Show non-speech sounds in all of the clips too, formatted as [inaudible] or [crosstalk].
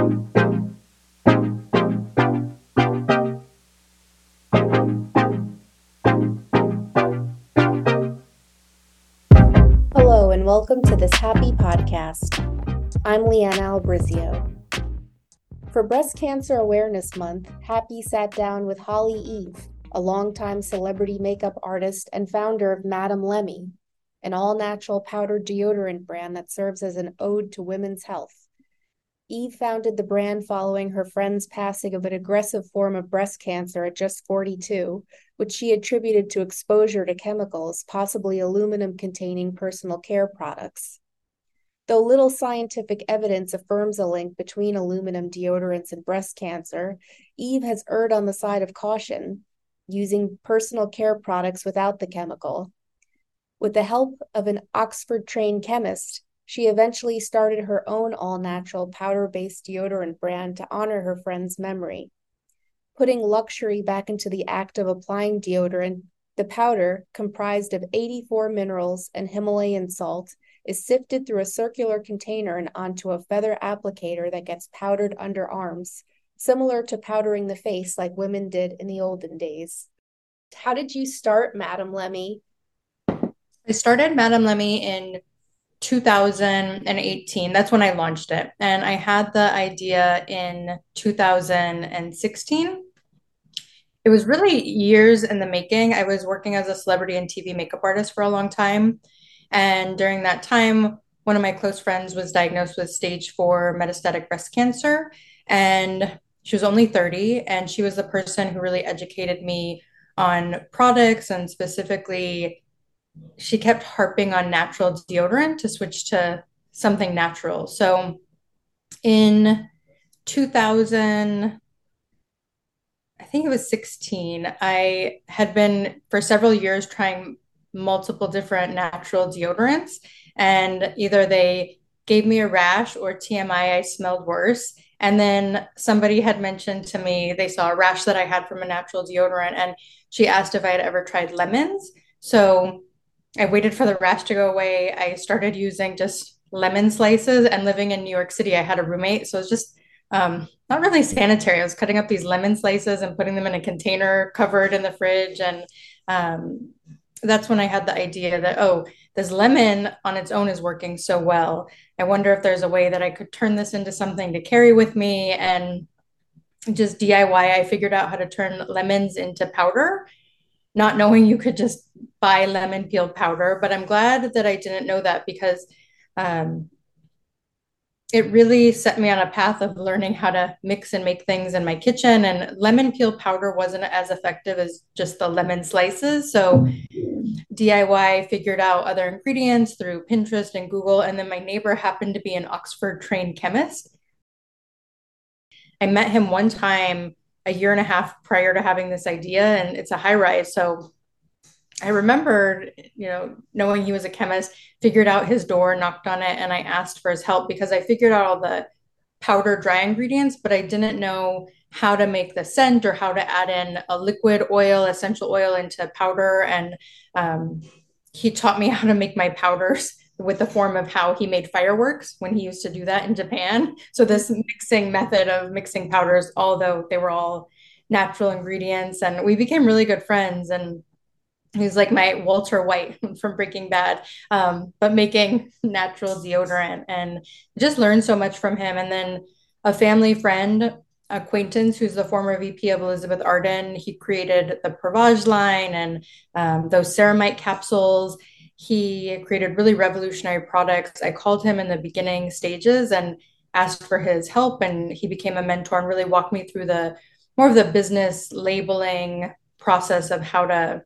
Hello, and welcome to this Happi podcast. I'm Leanna Albrizio. For Breast Cancer Awareness Month, Happi sat down with Holly Eve, a longtime celebrity makeup artist and founder of Madame Lemy, an all natural powdered deodorant brand that serves as an ode to women's health. Eve founded the brand following her friend's passing of an aggressive form of breast cancer at just 42, which she attributed to exposure to chemicals, possibly aluminum containing personal care products. Though little scientific evidence affirms a link between aluminum deodorants and breast cancer, Eve has erred on the side of caution, using personal care products without the chemical. With the help of an Oxford trained chemist, she eventually started her own all natural powder based deodorant brand to honor her friend's memory. Putting luxury back into the act of applying deodorant, the powder, comprised of 84 minerals and Himalayan salt, is sifted through a circular container and onto a feather applicator that gets powdered under arms, similar to powdering the face like women did in the olden days. How did you start Madame Lemy? I started Madame Lemy in 2018. That's when I launched it. And I had the idea in 2016. It was really years in the making. I was working as a celebrity and TV makeup artist for a long time. And during that time, one of my close friends was diagnosed with stage four metastatic breast cancer. And she was only 30. And she was the person who really educated me on products and specifically she kept harping on natural deodorant to switch to something natural. So in 2000, I think it was 16, I had been for several years trying multiple different natural deodorants, and either they gave me a rash or TMI, I smelled worse. And then somebody had mentioned to me they saw a rash that I had from a natural deodorant, and she asked if I had ever tried lemons. So I waited for the rash to go away. I started using just lemon slices and living in New York City, I had a roommate. So it was just um, not really sanitary. I was cutting up these lemon slices and putting them in a container covered in the fridge. And um, that's when I had the idea that, oh, this lemon on its own is working so well. I wonder if there's a way that I could turn this into something to carry with me and just DIY. I figured out how to turn lemons into powder not knowing you could just buy lemon peel powder. But I'm glad that I didn't know that because um, it really set me on a path of learning how to mix and make things in my kitchen. And lemon peel powder wasn't as effective as just the lemon slices. So DIY figured out other ingredients through Pinterest and Google. And then my neighbor happened to be an Oxford trained chemist. I met him one time a year and a half prior to having this idea, and it's a high rise. So I remember, you know, knowing he was a chemist, figured out his door, knocked on it, and I asked for his help because I figured out all the powder dry ingredients, but I didn't know how to make the scent or how to add in a liquid oil, essential oil into powder. And um, he taught me [laughs] how to make my powders with the form of how he made fireworks when he used to do that in Japan. So this mixing method of mixing powders, although they were all natural ingredients, and we became really good friends. And was like my Walter White [laughs] from Breaking Bad, um, but making natural deodorant, and just learned so much from him. And then a family friend acquaintance who's the former VP of Elizabeth Arden. He created the Prevage line and um, those ceramide capsules. He created really revolutionary products. I called him in the beginning stages and asked for his help, and he became a mentor and really walked me through the more of the business labeling process of how to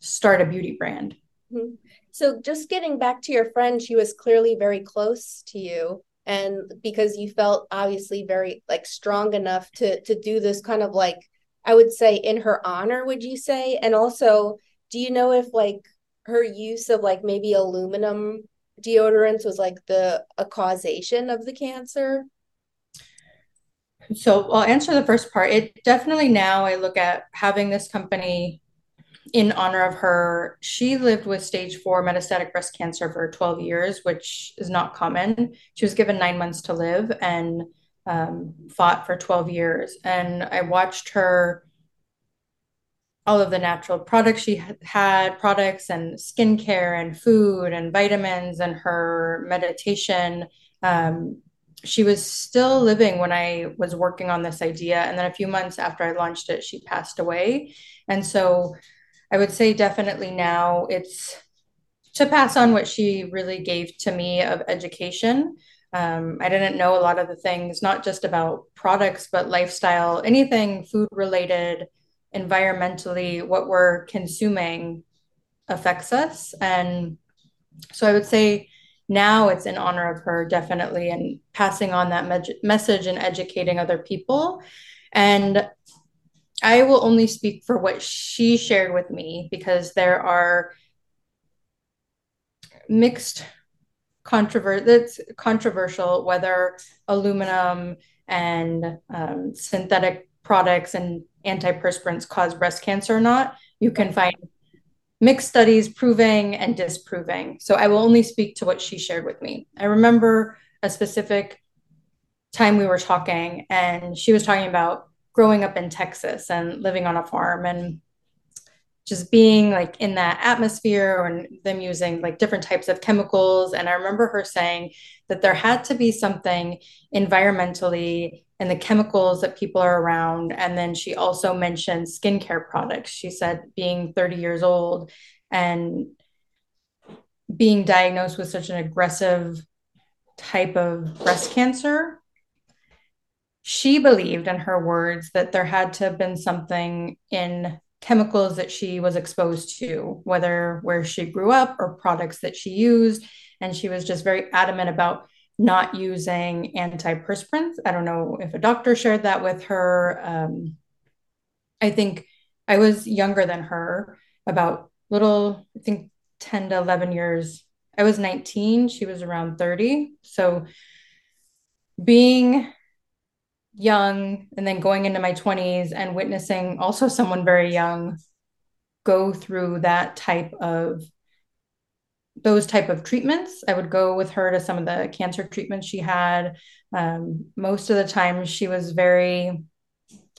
start a beauty brand. Mm-hmm. So, just getting back to your friend, she was clearly very close to you and because you felt obviously very like strong enough to to do this kind of like i would say in her honor would you say and also do you know if like her use of like maybe aluminum deodorants was like the a causation of the cancer? So I'll answer the first part. It definitely now I look at having this company in honor of her. She lived with stage four metastatic breast cancer for 12 years, which is not common. She was given nine months to live. And um, fought for 12 years. And I watched her, all of the natural products she had, products and skincare and food and vitamins and her meditation. Um, she was still living when I was working on this idea. And then a few months after I launched it, she passed away. And so I would say definitely now it's to pass on what she really gave to me of education. Um, I didn't know a lot of the things, not just about products, but lifestyle, anything food related, environmentally, what we're consuming affects us. And so I would say now it's in honor of her, definitely, and passing on that me- message and educating other people. And I will only speak for what she shared with me because there are mixed controver- that's controversial whether aluminum and um, synthetic products and antiperspirants cause breast cancer or not. You can find mixed studies proving and disproving. So I will only speak to what she shared with me. I remember a specific time we were talking, and she was talking about growing up in Texas and living on a farm and just being like in that atmosphere and them using like different types of chemicals. And I remember her saying that there had to be something environmentally and the chemicals that people are around. And then she also mentioned skincare products. She said being 30 years old and being diagnosed with such an aggressive type of breast cancer she believed, in her words, that there had to have been something in chemicals that she was exposed to, whether where she grew up or products that she used. And she was just very adamant about not using antiperspirants. I don't know if a doctor shared that with her. Um, I think I was younger than her, about little, I think 10 to 11 years. I was 19, she was around 30. So being young and then going into my 20s and witnessing also someone very young go through that type of those type of treatments. I would go with her to some of the cancer treatments she had. Um, most of the time she was very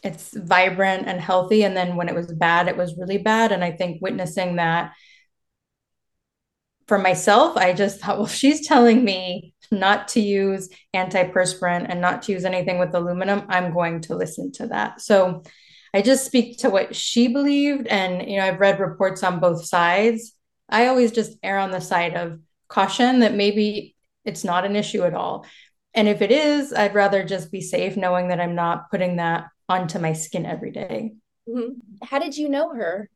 it's vibrant and healthy. And then when it was bad it was really bad. And i think witnessing that for myself i just thought [laughs] well she's telling me not to use antiperspirant and not to use anything with aluminum, I'm going to listen to that. So I just speak to what she believed. And, you know, I've read reports on both sides. I always just err on the side of caution that maybe it's not an issue at all. And if it is, I'd rather just be safe knowing that I'm not putting that onto my skin every day. Mm-hmm. How did you know her?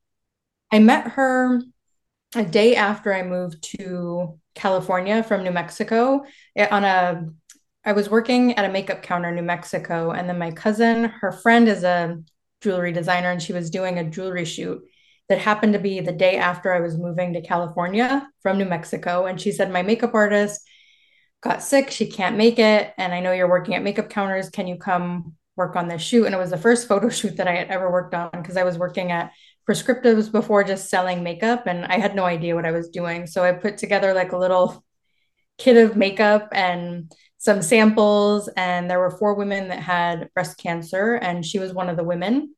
I met her a day after I moved to California from New Mexico eh, on a I was working at a makeup counter in New Mexico and then my cousin, her friend is a jewelry designer and she was doing a jewelry shoot that happened to be the day after I was moving to California from New Mexico. And she said my makeup artist got sick, she can't make it. And I know you're working at makeup counters, can you come work on this shoot? And it was the first [laughs] photo shoot that I had ever worked on because I was working at prescriptives before just selling makeup and I had no idea what I was doing. So I put together like a little kit of makeup and some samples and there were four women that had breast cancer and she was one of the women.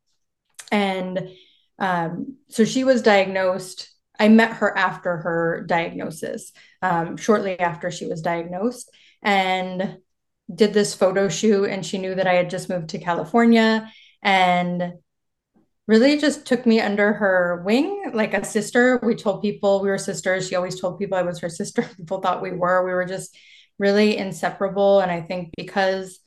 And um, so she was diagnosed. I met her after her diagnosis, um, shortly after she was diagnosed, and did this photo shoot. And she knew that I had just moved to California. And really just took me under her wing like a sister. We told people we were sisters. She always told people I was her sister. [laughs] People thought we were. We were just really inseparable. And I think because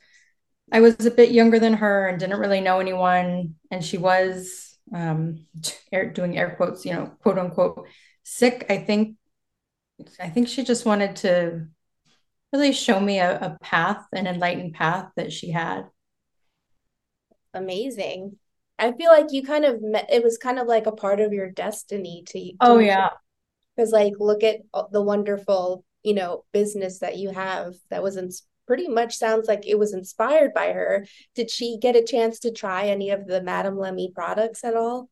I was a bit younger than her and didn't really know anyone, and she was um, [laughs] doing air quotes, you know, quote unquote, sick. I think, I think she just wanted to really show me a, a path, an enlightened path that she had. Amazing. I feel like you kind of met, it was kind of like a part of your destiny to, to oh yeah. because like look at the wonderful you know business that you have that was in, pretty much sounds like it was inspired by her. Did she get a chance to try any of the madame lemy products at all?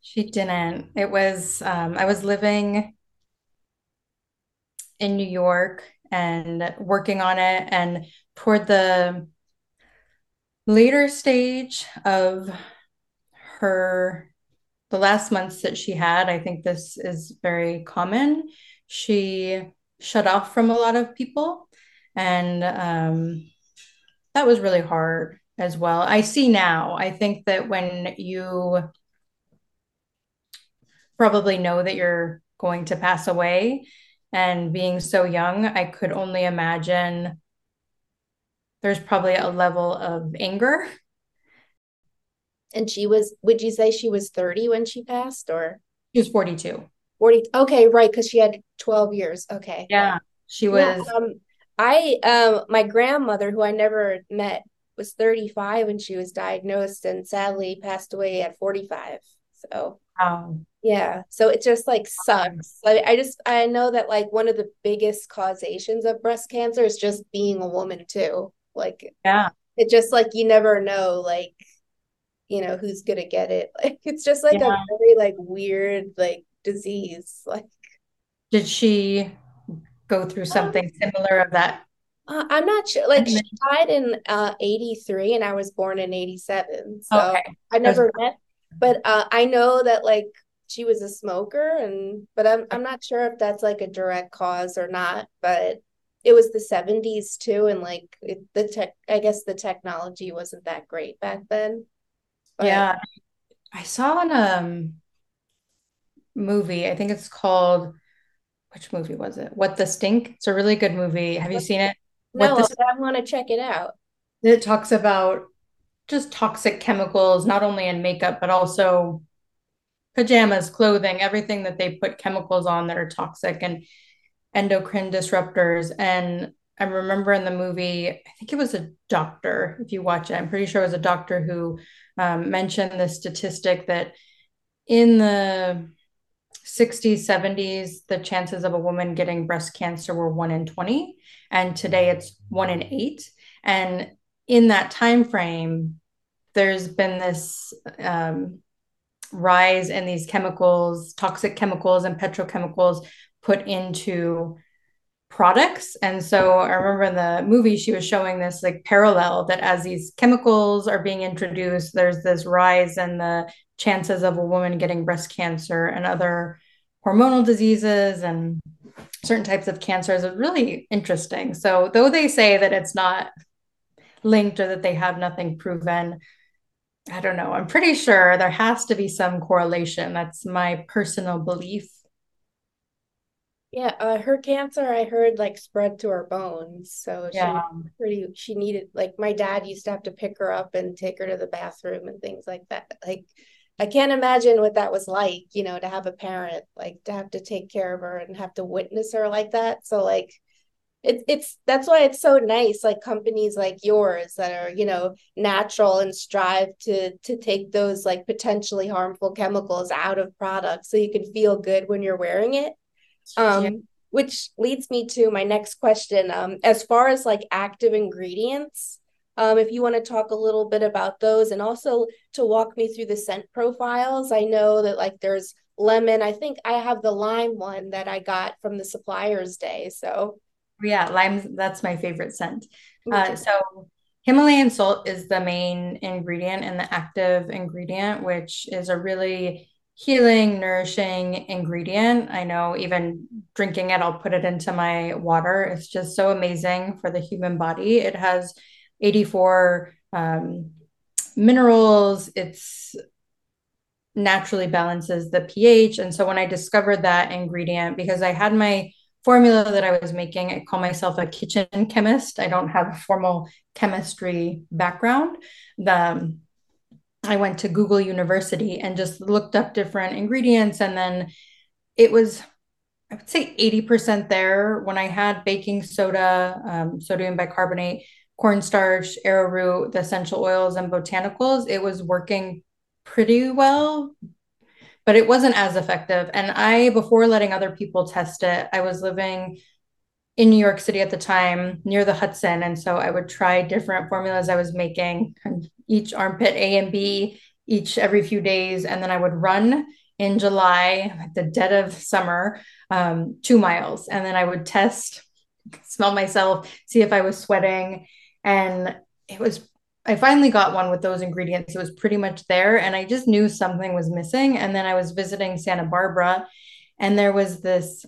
She didn't. It was um, i was living in new york and working on it and toward the later stage of her the last months that she had, I think this is very common. She shut off from a lot of people, and um, that was really hard as well. I see now. I think that when you probably know that you're going to pass away and being so young, I could only imagine there's probably a level of anger [laughs] and she was, would you say she was 30 when she passed or? She was 42. 40. Okay, right. Because she had 12 years. Okay. Yeah. She was. Yeah, um, I, um, my grandmother, who I never met, was 35 when she was diagnosed and sadly passed away at 45. So, um, yeah. So it just like sucks. Like, I just, I know that like one of the biggest causations of breast cancer is just being a woman too. Like, yeah. It just like you never know, like, you know who's gonna get it [laughs] like it's just like yeah. a very like weird like disease [laughs] like did she go through um, something um, similar of that uh, i'm not sure like she died in uh 83 and i was born in 87 so okay. i never met but uh i know that like she was a smoker and but i'm i'm not sure if that's like a direct cause or not but it was the 70s too and like it, the tech i guess the technology wasn't that great back then but yeah. I saw in a um, movie, I think it's called which movie was it? What the Stink? It's a really good movie. Have you seen it? No, the, I want to check it out. It talks about just toxic chemicals, not only in makeup, but also pajamas, clothing, everything that they put chemicals on that are toxic and endocrine disruptors. And I remember in the movie, I think it was a doctor, if you watch it, I'm pretty sure it was a doctor who um, mentioned the statistic that in the 60s, 70s, the chances of a woman getting breast cancer were one in 20. And today it's one in eight. And in that time frame, there's been this um, rise in these chemicals, toxic chemicals and petrochemicals put into products. And so I remember in the movie, she was showing this like parallel that as these chemicals are being introduced, there's this rise in the chances of a woman getting breast cancer and other hormonal diseases and certain types of cancers is really interesting. So though they say that it's not linked or that they have nothing proven, I don't know. I'm pretty sure there has to be some correlation. That's my personal belief. Yeah, uh, her cancer I heard like spread to her bones. So yeah. she pretty she needed like my dad used to have to pick her up and take her to the bathroom and things like that. Like I can't imagine what that was like, you know, to have a parent like to have to take care of her and have to witness her like that. So like it's it's that's why it's so nice like companies like yours that are you know natural and strive to to take those like potentially harmful chemicals out of products so you can feel good when you're wearing it um, yeah. Which leads me to my next question. Um, as far as like active ingredients, um, if you want to talk a little bit about those and also to walk me through the scent profiles. I know that like there's lemon. I think I have the lime one that I got from the suppliers day. So yeah, lime, that's my favorite scent. Uh, so Himalayan salt is the main ingredient and the active ingredient, which is a really healing, nourishing ingredient. I know even drinking it, I'll put it into my water. It's just so amazing for the human body. It has 84 um, minerals. It's naturally balances the pH. And so when I discovered that ingredient, because I had my formula that I was making, I call myself a kitchen chemist. I don't have a formal chemistry background. The I went to Google University and just looked up different ingredients. And then it was, I would say 80% there when I had baking soda, um, sodium bicarbonate, cornstarch, arrowroot, the essential oils, and botanicals. It was working pretty well, but it wasn't as effective. And I, before letting other people test it, I was living in New York City at the time near the Hudson. And so I would try different formulas I was making, each armpit A and B, each every few days. And then I would run in July at the dead of summer, um, two miles. And then I would test, [laughs] smell myself, see if I was sweating. And it was I finally got one with those ingredients. It was pretty much there, and I just knew something was missing. And then I was visiting Santa Barbara, and there was this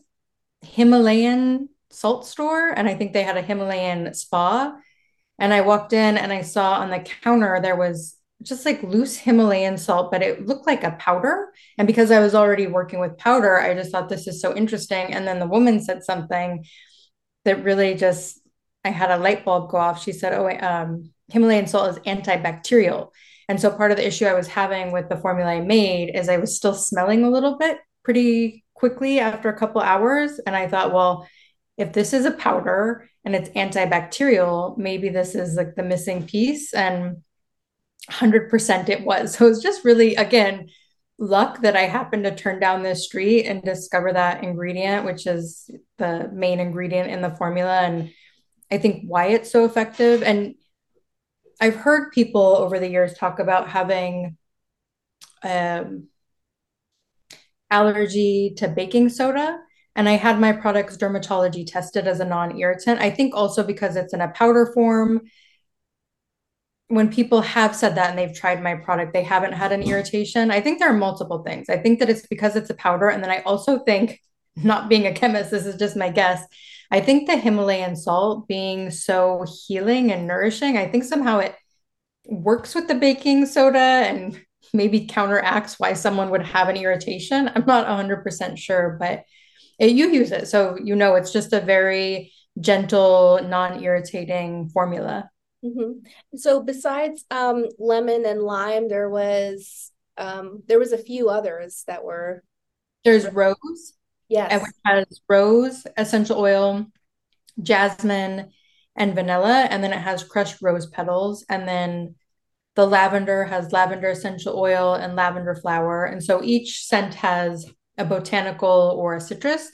Himalayan salt store, and I think they had a Himalayan spa. And I walked in and I saw on the counter there was just like loose Himalayan salt, but it looked like a powder. And because I was already working with powder, I just thought this is so interesting. And then the woman said something that really just, I had a light bulb go off. She said, Oh, um, Himalayan salt is antibacterial. And so part of the issue I was having with the formula I made is I was still smelling a little bit pretty quickly after a couple hours. And I thought, well, if this is a powder and it's antibacterial, maybe this is like the missing piece. And 100% it was. [laughs] So it's just really, again, luck that I happened to turn down this street and discover that ingredient, which is the main ingredient in the formula. And I think why it's so effective. And I've heard people over the years talk about having um, allergy to baking soda. And I had my product's dermatology tested as a non irritant. I think also because it's in a powder form. When people have said that and they've tried my product, they haven't had an irritation. I think there are multiple things. I think that it's because it's a powder. And then I also think, not being a chemist, this is just my guess. I think the Himalayan salt being so healing and nourishing, I think somehow it works with the baking soda and maybe counteracts why someone would have an irritation. I'm not 100% sure, but you use it. So you know it's just a very gentle, non irritating formula. Mm-hmm. So besides um, lemon and lime, there was um, there was a few others that were. There's rose. Yes. And it has rose essential oil, jasmine, and vanilla, and then it has crushed rose petals, and then the lavender has lavender essential oil and lavender flower. And so each scent has a botanical or a citrus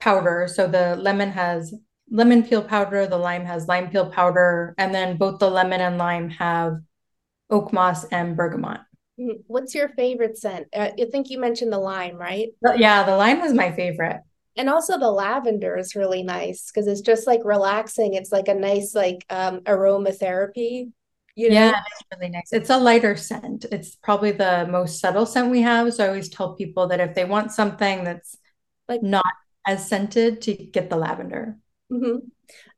powder. So the lemon has lemon peel powder, the lime has lime peel powder, and then both the lemon and lime have oak moss and bergamot. Mm, what's your favorite scent? Uh, I think you mentioned the lime, right? Yeah, the lime was my favorite. And also the lavender is really nice because it's just like relaxing. It's like a nice like um aromatherapy. You know? Yeah, it's really nice. It's a lighter scent. It's probably the most subtle scent we have. So I always tell people that if they want something that's like not as scented, to get the lavender. Mm-hmm.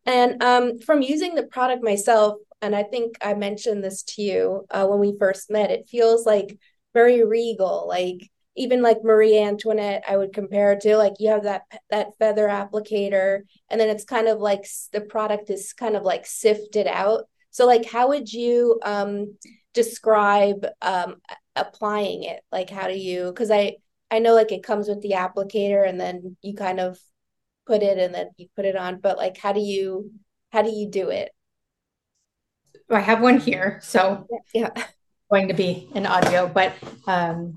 And um, from using the product myself, and I think I mentioned this to you uh, when we first met, it feels like very regal. Like even like Marie Antoinette, I would compare it to like you have that that feather applicator, and then it's kind of like the product is kind of like sifted out so like how would you um describe um applying it? Like how do you cuz I I know like it comes with the applicator and then you kind of put it and then you put it on, but like how do you how do you do it? I have one here, so yeah, going to be an audio, but um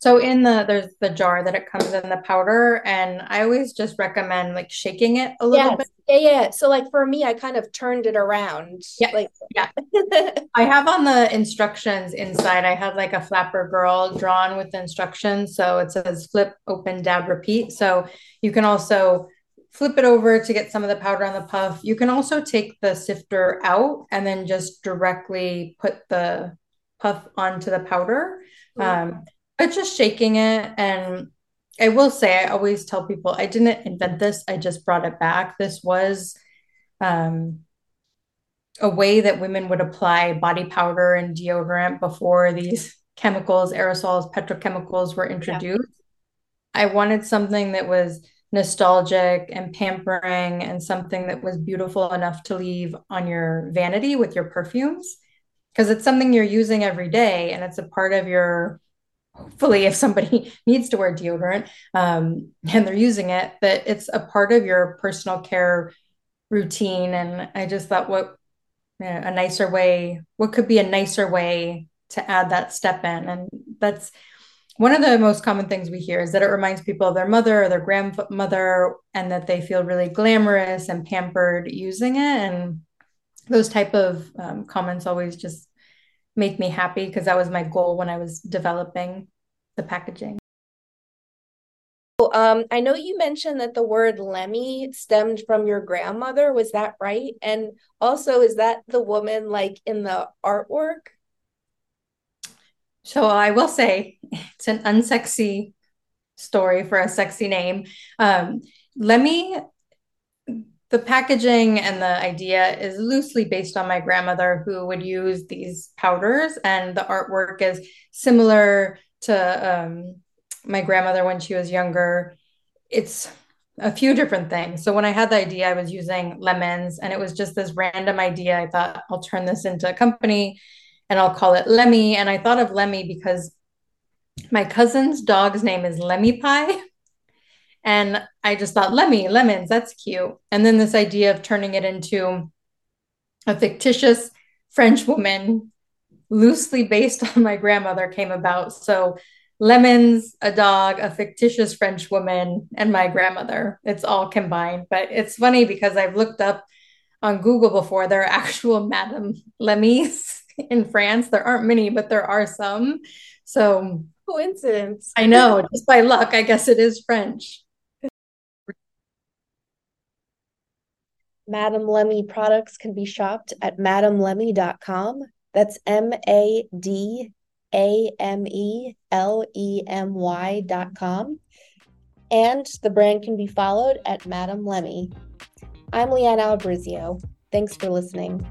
so in the there's the jar that it comes in the powder, and I always just recommend like shaking it a little yes. bit. Yeah, yeah. So like for me, I kind of turned it around. Yeah, like yeah. [laughs] I have on the instructions inside. I had like a flapper girl drawn with the instructions, so it says flip, open, dab, repeat. So you can also flip it over to get some of the powder on the puff. You can also take the sifter out and then just directly put the puff onto the powder. Um, but just shaking it. And I will say, I always tell people I didn't invent this, I just brought it back. This was um, a way that women would apply body powder and deodorant before these chemicals, aerosols, petrochemicals were introduced. Yeah. I wanted something that was nostalgic and pampering and something that was beautiful enough to leave on your vanity with your perfumes because it's something you're using every day and it's a part of your hopefully if somebody [laughs] needs to wear deodorant um, and they're using it that it's a part of your personal care routine. And i just thought what a nicer way what could be a nicer way to add that step in? And that's one of the most common things we hear is that it reminds people of their mother or their grandmother and that they feel really glamorous and pampered using it. And those type of um, comments always just make me happy because that was my goal when I was developing the packaging. Um, I know you mentioned that the word Lemy stemmed from your grandmother. Was that right? And also, is that the woman like in the artwork? So I will say it's an unsexy story for a sexy name. Um, Lemy, the packaging and the idea is loosely based on my grandmother who would use these powders, and the artwork is similar to um, my grandmother when she was younger. It's a few different things. So when I had the idea, I was using lemons, and it was just this random idea. I thought I'll turn this into a company and I'll call it Lemy. And I thought of Lemmy because my cousin's dog's name is Lemmy Pie. [laughs] And I just thought, Lemmy, lemons, that's cute. And then this idea of turning it into a fictitious French woman, loosely based [laughs] on my grandmother, came about. So, lemons, a dog, a fictitious French woman, and my grandmother. It's all combined. But it's funny because I've looked up on Google before, there are actual [laughs] Madame Lemys in France. There aren't many, but there are some. So, coincidence. I know, just by luck, I guess it is French. Madame Lemy products can be shopped at madamelemy.com. That's M A D A M E L E M Y.com. And the brand can be followed at Madame Lemy. I'm Leanne Albrizio. Thanks for listening.